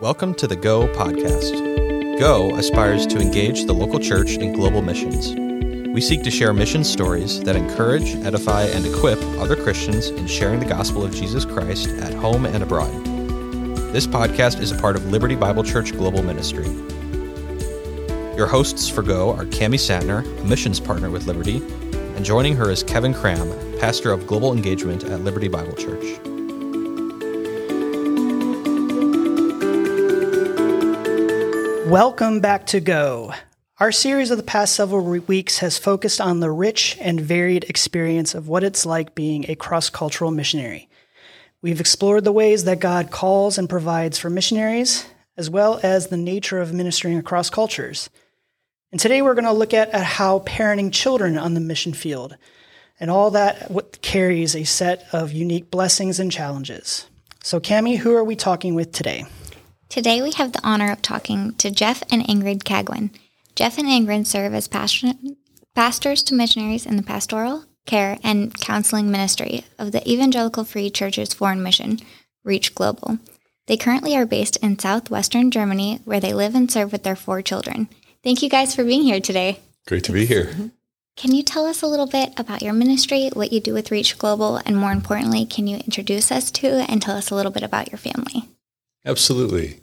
Welcome to the Go podcast. Go aspires to engage the local church in global missions. We seek to share mission stories that encourage, edify, and equip other Christians in sharing the gospel of Jesus Christ at home and abroad. This podcast is a part of Liberty Bible Church Global Ministry. Your hosts for Go are Cami Satner, a missions partner with Liberty, and joining her is Kevin Cram, pastor of global engagement at Liberty Bible Church. Welcome back to Go. Our series of the past several weeks has focused on the rich and varied experience of what it's like being a cross cultural missionary. We've explored the ways that God calls and provides for missionaries, as well as the nature of ministering across cultures. And today we're going to look at, at how parenting children on the mission field and all that carries a set of unique blessings and challenges. So, Cami, who are we talking with today? Today we have the honor of talking to Jeff and Ingrid Cagwin. Jeff and Ingrid serve as pastors to missionaries in the pastoral, care, and counseling ministry of the Evangelical Free Church's foreign mission, Reach Global. They currently are based in southwestern Germany, where they live and serve with their four children. Thank you guys for being here today. Great to be here. Can you tell us a little bit about your ministry, what you do with Reach Global, and more importantly, can you introduce us to and tell us a little bit about your family? Absolutely.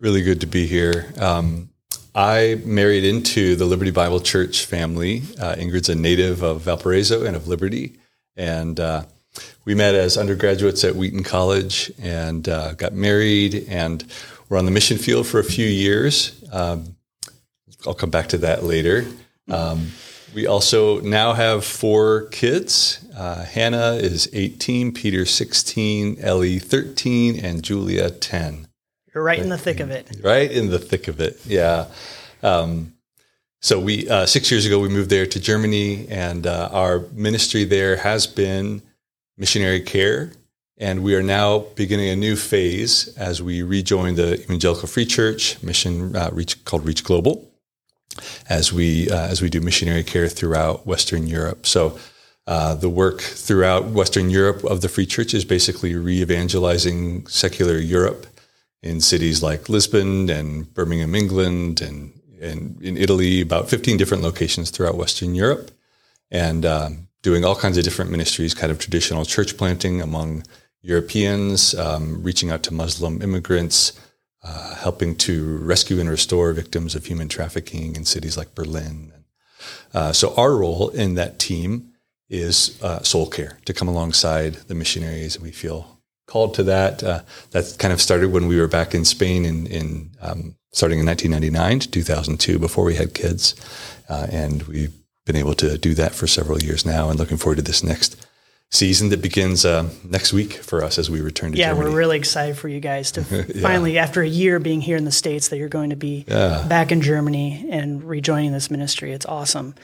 Really good to be here. Um, I married into the Liberty Bible Church family. Uh, Ingrid's a native of Valparaiso and of Liberty. And uh, we met as undergraduates at Wheaton College and uh, got married and were on the mission field for a few years. Um, I'll come back to that later. Um, we also now have four kids. Uh, Hanna is 18, Peter 16, Elli 13, and Julia 10. You're right in the thick of it. Right in the thick of it. Yeah. Um, so we uh, six years ago we moved there to Germany, and uh, our ministry there has been missionary care, and we are now beginning a new phase as we rejoin the Evangelical Free Church mission uh, reach, called Reach Global as we uh, as we do missionary care throughout Western Europe. So. Uh, the work throughout Western Europe of the Free Church is basically re-evangelizing secular Europe in cities like Lisbon and Birmingham, England, and, and in Italy, about 15 different locations throughout Western Europe, and um, doing all kinds of different ministries, kind of traditional church planting among Europeans, um, reaching out to Muslim immigrants, uh, helping to rescue and restore victims of human trafficking in cities like Berlin. Uh, so our role in that team is uh, soul care to come alongside the missionaries, and we feel called to that. Uh, that kind of started when we were back in Spain in, in um, starting in 1999 to 2002 before we had kids, uh, and we've been able to do that for several years now, and looking forward to this next season that begins uh, next week for us as we return to Germany. yeah, Germany. we're really excited for you guys to yeah. finally, after a year being here in the States, that you're going to be yeah. back in Germany and rejoining this ministry. It's awesome.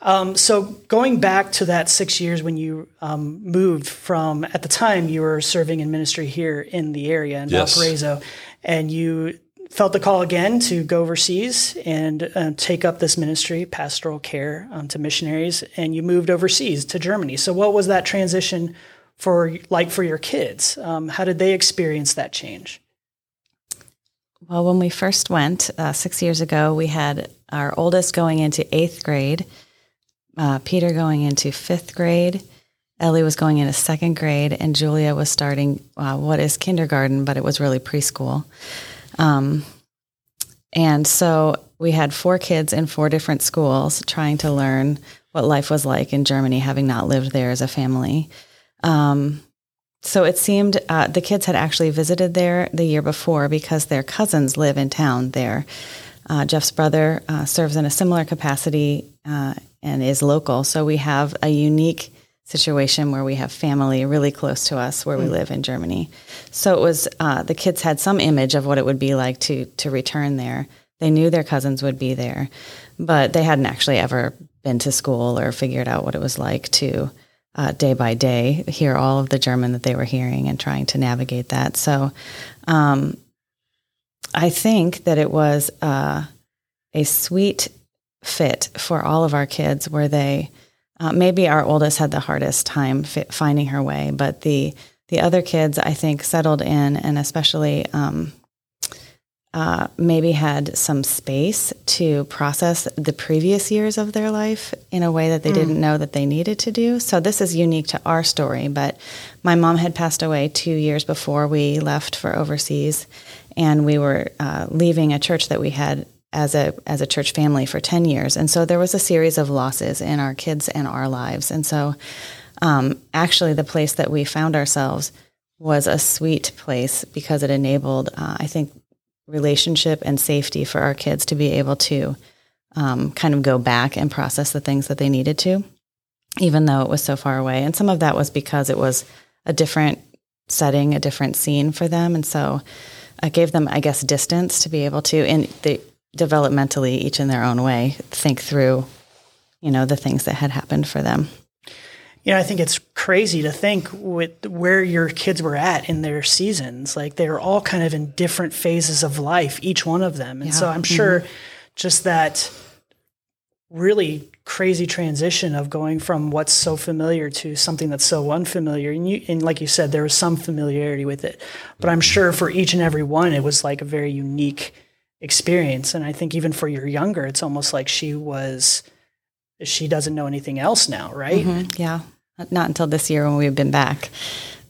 Um, so going back to that six years when you um, moved from, at the time you were serving in ministry here in the area in yes. Valparaiso, and you felt the call again to go overseas and uh, take up this ministry, pastoral care um, to missionaries, and you moved overseas to Germany. So, what was that transition for like for your kids? Um, how did they experience that change? Well, when we first went uh, six years ago, we had our oldest going into eighth grade, uh, Peter going into fifth grade. Elli was going into second grade, and Julia was starting uh, what is kindergarten, but it was really preschool. Um, and so we had four kids in four different schools trying to learn what life was like in Germany, having not lived there as a family. Um, so it seemed uh, the kids had actually visited there the year before because their cousins live in town there. Uh, Jeff's brother uh, serves in a similar capacity uh, and is local. So we have a unique situation where we have family really close to us where we hmm. live in Germany. So it was uh, the kids had some image of what it would be like to to return there. They knew their cousins would be there, but they hadn't actually ever been to school or figured out what it was like to uh, day by day hear all of the German that they were hearing and trying to navigate that. So um, I think that it was uh, a sweet fit for all of our kids where they uh, maybe our oldest had the hardest time finding her way, but the the other kids I think settled in, and especially um, uh, maybe had some space to process the previous years of their life in a way that they mm. didn't know that they needed to do. So this is unique to our story. But my mom had passed away two years before we left for overseas, and we were uh, leaving a church that we had as a as a church family for 10 years. And so there was a series of losses in our kids and our lives. And so um, actually the place that we found ourselves was a sweet place because it enabled uh, i think relationship and safety for our kids to be able to um, kind of go back and process the things that they needed to even though it was so far away. And some of that was because it was a different setting a different scene for them. And so I gave them, I guess, distance to be able to, and they developmentally, each in their own way, think through, you know, the things that had happened for them. You know, I think it's crazy to think with where your kids were at in their seasons. Like they were all kind of in different phases of life, each one of them. And yeah. so I'm sure mm-hmm. just that really crazy transition of going from what's so familiar to something that's so unfamiliar. And, you, and like you said, there was some familiarity with it. But I'm sure for each and every one, it was like a very unique experience. And I think even for your younger, it's almost like she was, she doesn't know anything else now, right? Mm-hmm. Yeah. Not until this year when we've been back.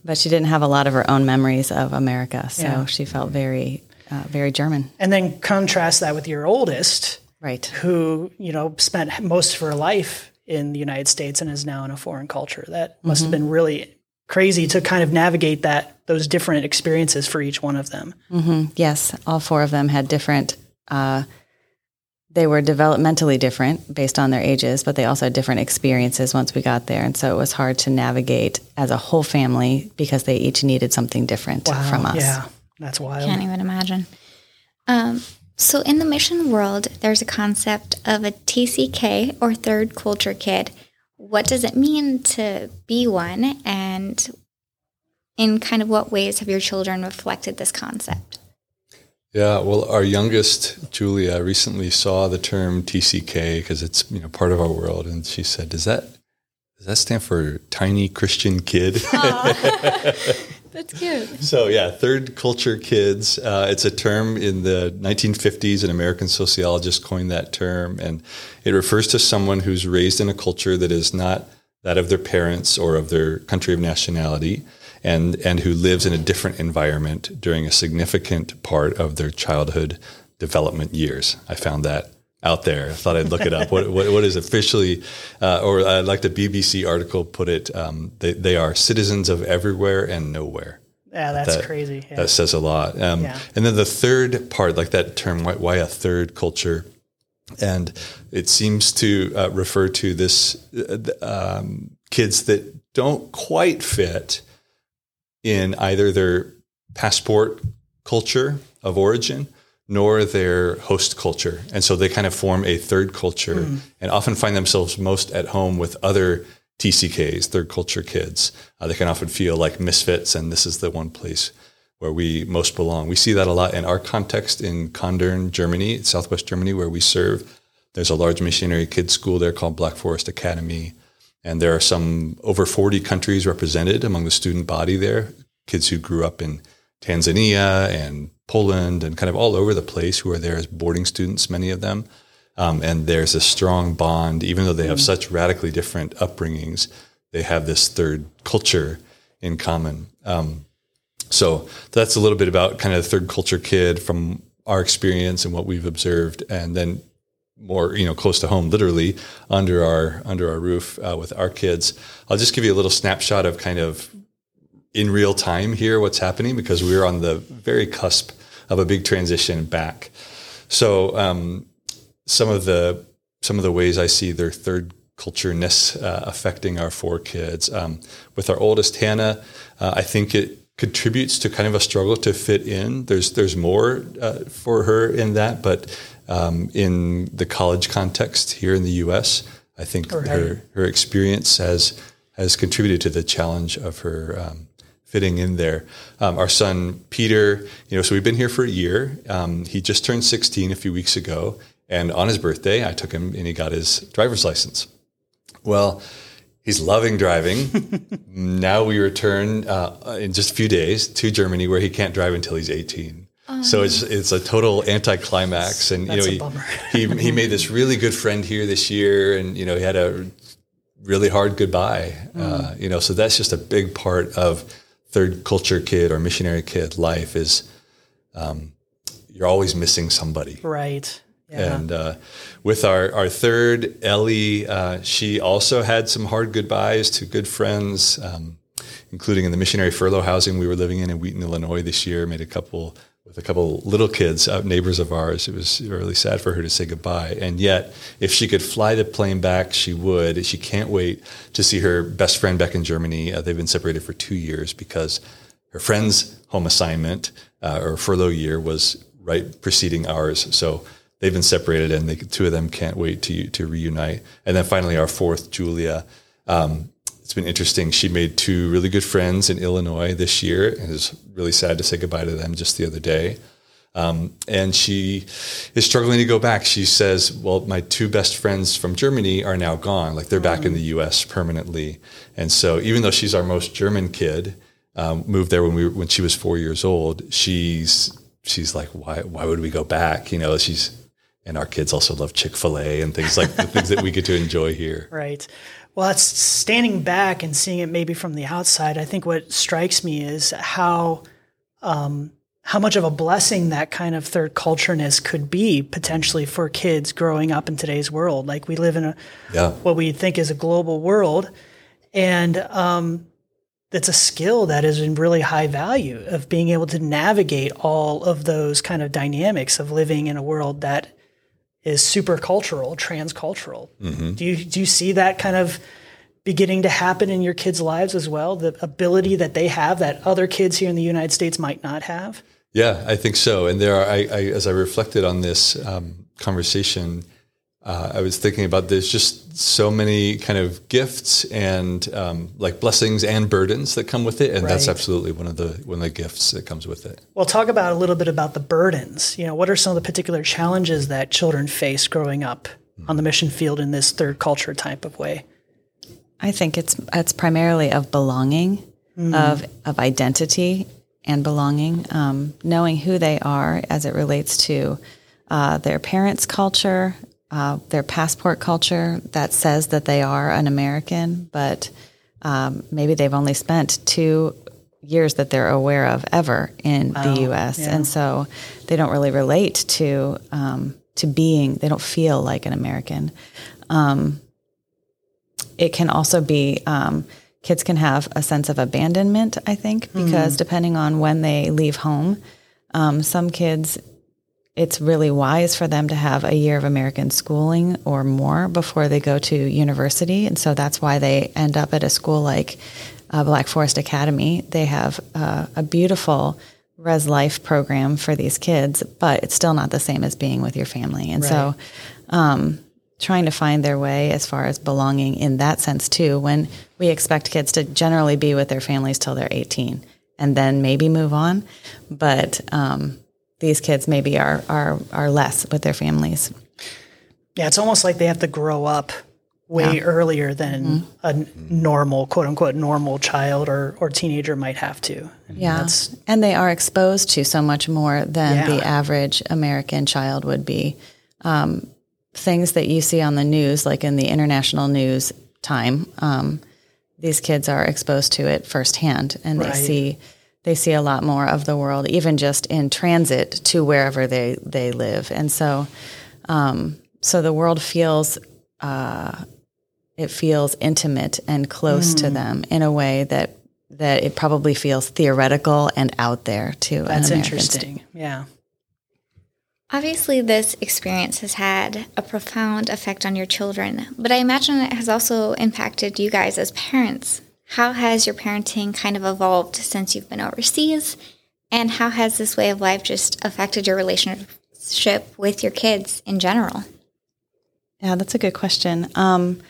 But she didn't have a lot of her own memories of America. So yeah. she felt very, uh, very German. And then contrast that with your oldest right? Who you know spent most of her life in the United States and is now in a foreign culture. That must mm-hmm. have been really crazy to kind of navigate that those different experiences for each one of them. Mm-hmm. Yes, all four of them had different. Uh, they were developmentally different based on their ages, but they also had different experiences once we got there, and so it was hard to navigate as a whole family because they each needed something different wow, from us. Yeah, that's wild. Can't even imagine. Um, so, in the mission world, there's a concept of a TCK or third culture kid. What does it mean to be one? And in kind of what ways have your children reflected this concept? Yeah, well, our youngest, Julia, recently saw the term TCK because it's you know part of our world, and she said, "Does that does that stand for Tiny Christian Kid?" That's cute. So yeah, third culture kids. Uh, it's a term in the 1950s. An American sociologist coined that term, and it refers to someone who's raised in a culture that is not that of their parents or of their country of nationality, and and who lives in a different environment during a significant part of their childhood development years. I found that out there. I thought I'd look it up. what, what, what is officially, uh, or I'd like the BBC article put it, um, they, they are citizens of everywhere and nowhere. Yeah, that's that, crazy. Yeah. That says a lot. Um, yeah. And then the third part, like that term, why, why a third culture? And it seems to uh, refer to this uh, um, kids that don't quite fit in either their passport culture of origin nor their host culture. And so they kind of form a third culture mm. and often find themselves most at home with other TCKs, third culture kids. Uh, they can often feel like misfits, and this is the one place where we most belong. We see that a lot in our context in Kandern, Germany, Southwest Germany, where we serve. There's a large missionary kids school there called Black Forest Academy. And there are some over 40 countries represented among the student body there, kids who grew up in Tanzania and Poland and kind of all over the place who are there as boarding students, many of them. Um, and there's a strong bond, even though they have mm. such radically different upbringings, they have this third culture in common. Um, so that's a little bit about kind of the third culture kid from our experience and what we've observed, and then more you know close to home, literally under our under our roof uh, with our kids. I'll just give you a little snapshot of kind of in real time here what's happening because we're on the very cusp of a big transition back. So um, some of the some of the ways I see their third cultureness uh, affecting our four kids. Um, with our oldest Hanna, uh, I think it contributes to kind of a struggle to fit in. There's there's more uh, for her in that, but um, in the college context here in the U.S., I think right. her her experience has has contributed to the challenge of her um, fitting in there. Um, our son Peter, you know, so we've been here for a year. Um, he just turned 16 a few weeks ago, and on his birthday, I took him and he got his driver's license. Well, he's loving driving. now we return uh, in just a few days to Germany, where he can't drive until he's 18. Oh so it's it's a total anticlimax, and you know he, he he made this really good friend here this year, and you know he had a really hard goodbye. Uh, you know, so that's just a big part of third culture kid or missionary kid life is um, you're always missing somebody. Right. Yeah. And uh, with our, our third, Elli, uh, she also had some hard goodbyes to good friends, um, including in the missionary furlough housing we were living in in Wheaton, Illinois this year. Made a couple with a couple little kids, uh, neighbors of ours. It was really sad for her to say goodbye. And yet, if she could fly the plane back, she would. She can't wait to see her best friend back in Germany. Uh, they've been separated for two years because her friend's home assignment uh, or furlough year was right preceding ours. So they've been separated, and the two of them can't wait to to reunite. And then finally, our fourth, Julia. Um, it's been interesting. She made two really good friends in Illinois this year, and it's really sad to say goodbye to them just the other day. Um, and she is struggling to go back. She says, "Well, my two best friends from Germany are now gone. Like they're back in the U.S. permanently." And so, even though she's our most German kid, um, moved there when we when she was four years old, she's she's like, "Why? Why would we go back?" You know, she's and our kids also love Chick Fil A and things like the things that we get to enjoy here. Right. Well, that's standing back and seeing it maybe from the outside. I think what strikes me is how um, how much of a blessing that kind of third cultureness could be potentially for kids growing up in today's world. Like we live in a Yeah. what we think is a global world, and um, that's a skill that is in really high value of being able to navigate all of those kind of dynamics of living in a world that is super cultural, transcultural. Do you do you see that kind of beginning to happen in your kids' lives as well? The ability that they have that other kids here in the United States might not have. Yeah, I think so. And there are, I, I as I reflected on this um, conversation, uh, I was thinking about there's just so many kind of gifts and um, like blessings and burdens that come with it, and that's absolutely one of the one of the gifts that comes with it. Well, talk about a little bit about the burdens. You know, what are some of the particular challenges that children face growing up on the mission field in this third culture type of way? I think it's it's primarily of belonging, of of identity and belonging, um, knowing who they are as it relates to uh, their parents' culture, uh, their passport culture that says that they are an American, but um, maybe they've only spent two years that they're aware of ever in the U.S. and so they don't really relate to um, to being. They don't feel like an American it can also be um, kids can have a sense of abandonment i think because depending on when they leave home um, some kids it's really wise for them to have a year of american schooling or more before they go to university. And so that's why they end up at a school like uh, black forest academy. They have uh, a beautiful res life program for these kids but it's still not the same as being with your family. And so trying to find their way as far as belonging in that sense too when we expect kids to generally be with their families till they're 18 and then maybe move on. But um, these kids maybe are, are are less with their families Yeah, it's almost like they have to grow up way earlier than a normal, quote unquote, normal child or, or teenager might have to. And yeah that's- and they are exposed to so much more than Yeah. the average american child would be um, things that you see on the news like in the international news time um, these kids are exposed to it firsthand and Right. they see they see a lot more of the world even just in transit to wherever they they live and so um, so the world feels uh, it feels intimate and close Mm. to them in a way that that it probably feels theoretical and out there to That's an American interesting. Yeah. Obviously, this experience has had a profound effect on your children, but I imagine it has also impacted you guys as parents. How has your parenting kind of evolved since you've been overseas? And how has this way of life just affected your relationship with your kids in general? Yeah, that's a good question. Um,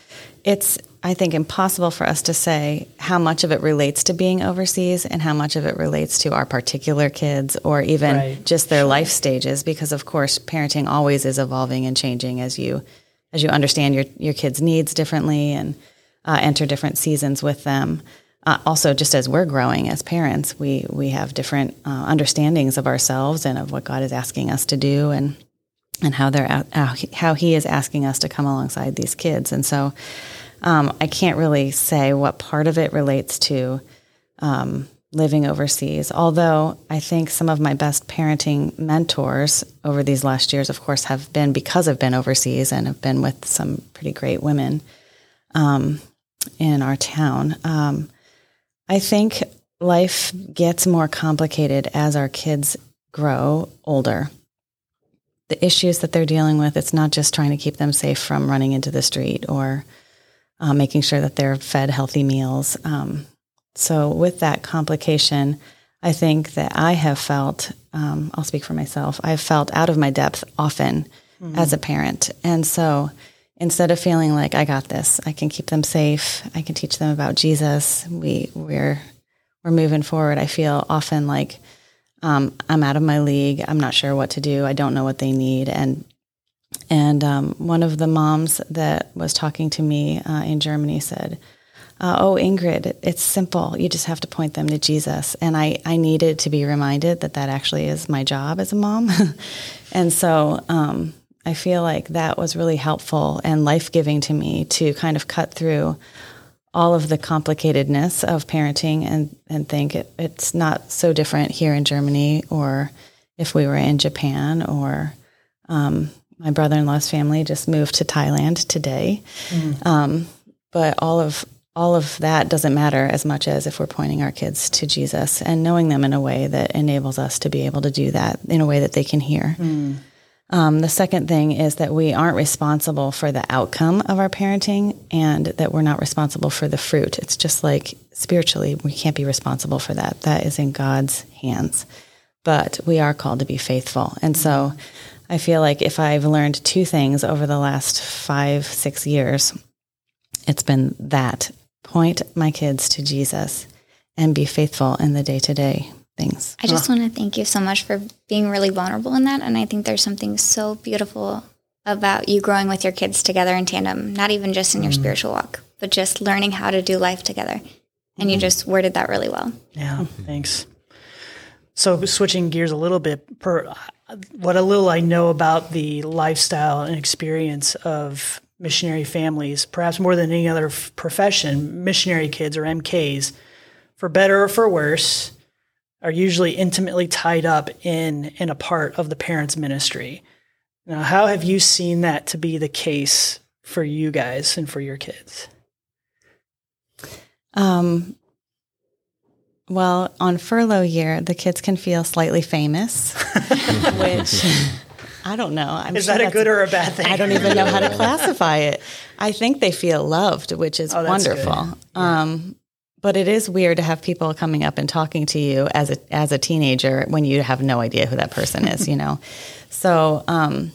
it's, I think, impossible for us to say how much of it relates to being overseas and how much of it relates to our particular kids or even Right. just their life stages, because of course, parenting always is evolving and changing as you as you understand your your kids' needs differently and uh, enter different seasons with them. uh, also just as we're growing as parents, we we have different uh, understandings of ourselves and of what God is asking us to do, and and how they're how he, is asking us to come alongside these kids. And so, um, I can't really say what part of it relates to um, living overseas. Although I think some of my best parenting mentors over these last years, of course, have been because I've been overseas and have been with some pretty great women um, in our town. Um, I think life gets more complicated as our kids grow older. The issues that they're dealing with, it's not just trying to keep them safe from running into the street or uh, making sure that they're fed healthy meals. Um, so, with that complication, I think that I have felt, um, I'll speak for myself, I've felt out of my depth often mm-hmm. as a parent. And so, instead of feeling like I got this, I can keep them safe, I can teach them about Jesus. We we're we're moving forward. I feel often like um, I'm out of my league. I'm not sure what to do. I don't know what they need. And and um, one of the moms that was talking to me uh, in Germany said, uh, "Oh, Ingrid, it's simple. You just have to point them to Jesus." And I I needed to be reminded that that actually is my job as a mom. and so um, I feel like that was really helpful and life giving to me to kind of cut through all of the complicatedness of parenting and, and think it, it's not so different here in Germany or if we were in Japan or um, my brother in law's family just moved to Thailand today. Mm. Um, but all of all of that doesn't matter as much as if we're pointing our kids to Jesus and knowing them in a way that enables us to be able to do that in a way that they can hear. Mm. Um, the second thing is that we aren't responsible for the outcome of our parenting and that we're not responsible for the fruit. It's just like spiritually, we can't be responsible for that. That is in God's hands. But we are called to be faithful. And so I feel like if I've learned two things over the last five, six years, it's been that point my kids to Jesus and be faithful in the day to day things. I just want to thank you so much for being really vulnerable in that. And I think there's something so beautiful about you growing with your kids together in tandem, not even just in your mm spiritual walk, but just learning how to do life together. And mm you just worded that really well. Yeah, thanks. So switching gears a little bit, per what a little I know about the lifestyle and experience of missionary families, perhaps more than any other profession, missionary kids or MKs, for better or for worse, are usually intimately tied up in in a part of the parents' ministry. Now, how have you seen that to be the case for you guys and for your kids? Um, well, on furlough year, the kids can feel slightly famous, which I don't know. I'm is sure that a good or a bad thing? I don't even know how to classify it. I think they feel loved, which is oh, wonderful. Um, but it is weird to have people coming up and talking to you as a as a teenager when you have no idea who that person is, you know. So, um,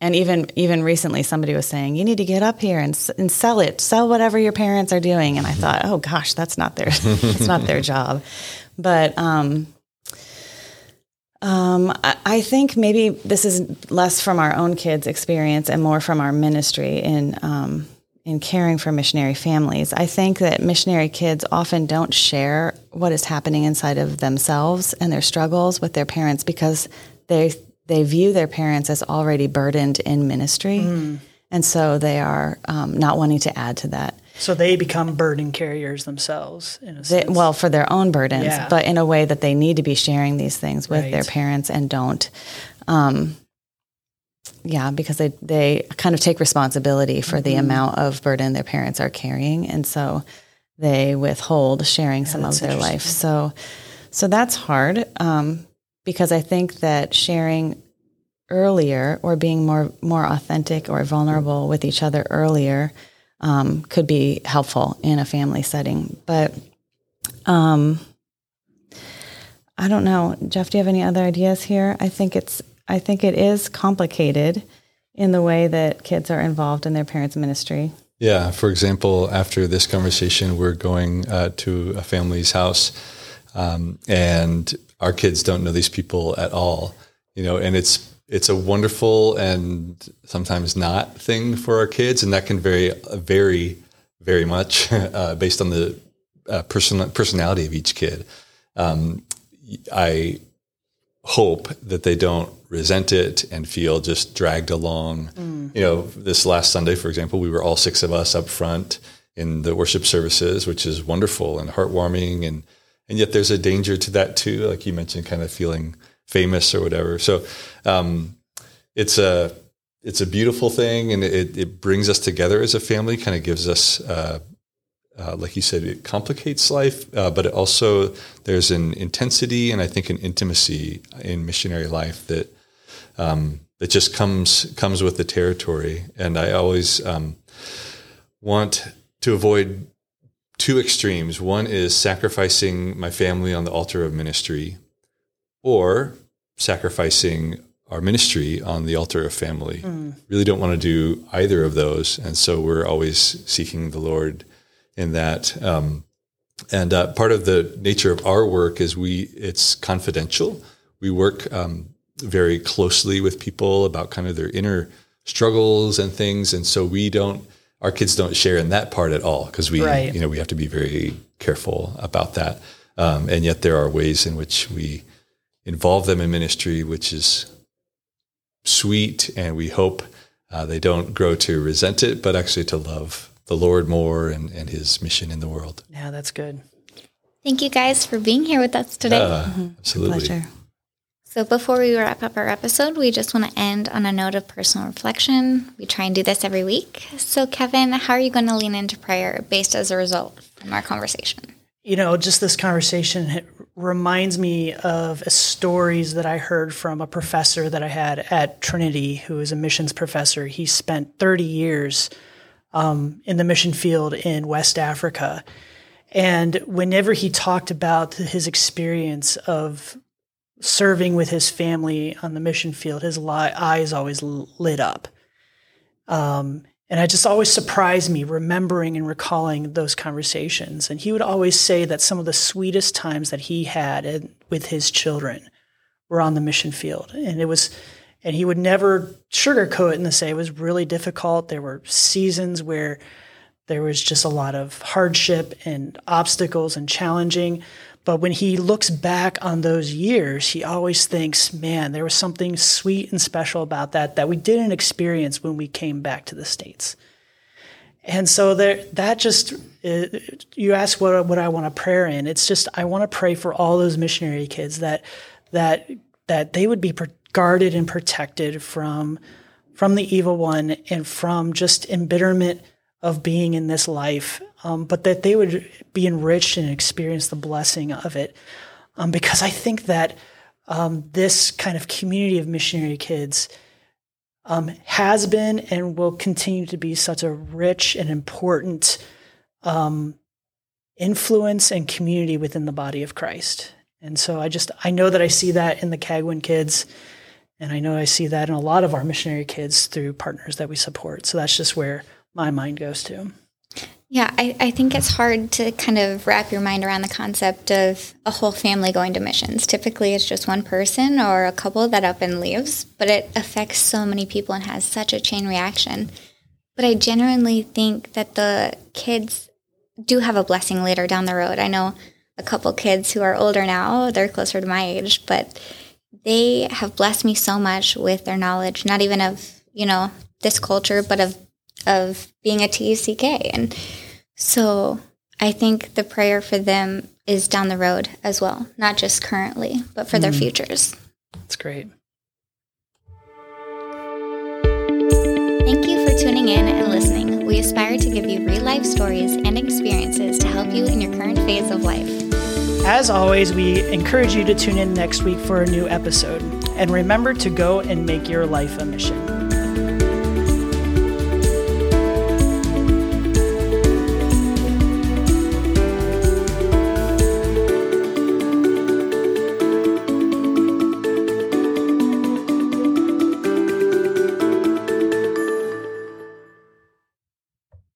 and even even recently, somebody was saying you need to get up here and and sell it, sell whatever your parents are doing. And I thought, oh gosh, that's not their it's not their job. But um, um, I, I think maybe this is less from our own kids' experience and more from our ministry in um, in caring for missionary families. I think that missionary kids often don't share what is happening inside of themselves and their struggles with their parents because they they view their parents as already burdened in ministry, mm. and so they are um, not wanting to add to that. So they become burden carriers themselves, in a sense. They, well, for their own burdens, yeah. but in a way that they need to be sharing these things with right. their parents and don't. Um, yeah, because they they kind of take responsibility for mm-hmm. the amount of burden their parents are carrying, and so they withhold sharing yeah, some of their life. So, so that's hard um, because I think that sharing earlier or being more more authentic or vulnerable with each other earlier um, could be helpful in a family setting. But um, I don't know, Jeff. Do you have any other ideas here? I think it's I think it is complicated in the way that kids are involved in their parents' ministry. Yeah. For example, after this conversation, we're going uh, to a family's house, um, and our kids don't know these people at all. You know, and it's it's a wonderful and sometimes not thing for our kids, and that can vary very, very much uh, based on the uh, person, personality of each kid. Um, I hope that they don't resent it and feel just dragged along. Mm. You know, this last Sunday, for example, we were all six of us up front in the worship services, which is wonderful and heartwarming, and and yet there's a danger to that too, like you mentioned, kind of feeling famous or whatever. So um, it's a it's a beautiful thing, and it, it brings us together as a family. Kind of gives us uh, uh, like you said, it complicates life, uh, but it also there's an intensity and I think an intimacy in missionary life that um, that just comes comes with the territory. And I always um, want to avoid two extremes. One is sacrificing my family on the altar of ministry, or sacrificing our ministry on the altar of family. Mm. Really don't want to do either of those, and so we're always seeking the Lord in that. Um, and uh, part of the nature of our work is we it's confidential. We work um, very closely with people about kind of their inner struggles and things, and so we don't. Our kids don't share in that part at all because we, right. you know, we have to be very careful about that. Um, and yet, there are ways in which we involve them in ministry, which is sweet, and we hope uh, they don't grow to resent it, but actually to love the Lord more and, and his mission in the world. Yeah, that's good. Thank you guys for being here with us today. Uh, mm-hmm. Absolutely. Pleasure. So, before we wrap up our episode, we just want to end on a note of personal reflection. We try and do this every week. So, Kevin, how are you going to lean into prayer based as a result from our conversation? You know, just this conversation reminds me of stories that I heard from a professor that I had at Trinity, who is a missions professor. He spent 30 years um, in the mission field in West Africa. And whenever he talked about his experience of serving with his family on the mission field, his li- eyes always lit up. Um, and it just always surprised me remembering and recalling those conversations. And he would always say that some of the sweetest times that he had with his children were on the mission field. And it was and he would never sugarcoat it and say it was really difficult. There were seasons where there was just a lot of hardship and obstacles and challenging. But when he looks back on those years, he always thinks, man, there was something sweet and special about that that we didn't experience when we came back to the States. And so there, that just, it, you ask what, what I want to pray in. It's just, I want to pray for all those missionary kids that, that, that they would be guarded and protected from from the evil one and from just embitterment of being in this life, um, but that they would be enriched and experience the blessing of it. Um, because I think that um, this kind of community of missionary kids um, has been and will continue to be such a rich and important um, influence and community within the body of Christ. And so I just I know that I see that in the Cagwin kids and I know I see that in a lot of our missionary kids through partners that we support. So that's just where my mind goes to. Yeah, I, I think it's hard to kind of wrap your mind around the concept of a whole family going to missions. Typically, it's just one person or a couple that up and leaves, but it affects so many people and has such a chain reaction. But I genuinely think that the kids do have a blessing later down the road. I know a couple kids who are older now, they're closer to my age, but they have blessed me so much with their knowledge, not even of, you know, this culture, but of of being a TCK. And so I think the prayer for them is down the road as well, not just currently, but for mm. their futures. That's great. Thank you for tuning in and listening. We aspire to give you real life stories and experiences to help you in your current phase of life. As always, we encourage you to tune in next week for a new episode. And remember to go and make your life a mission.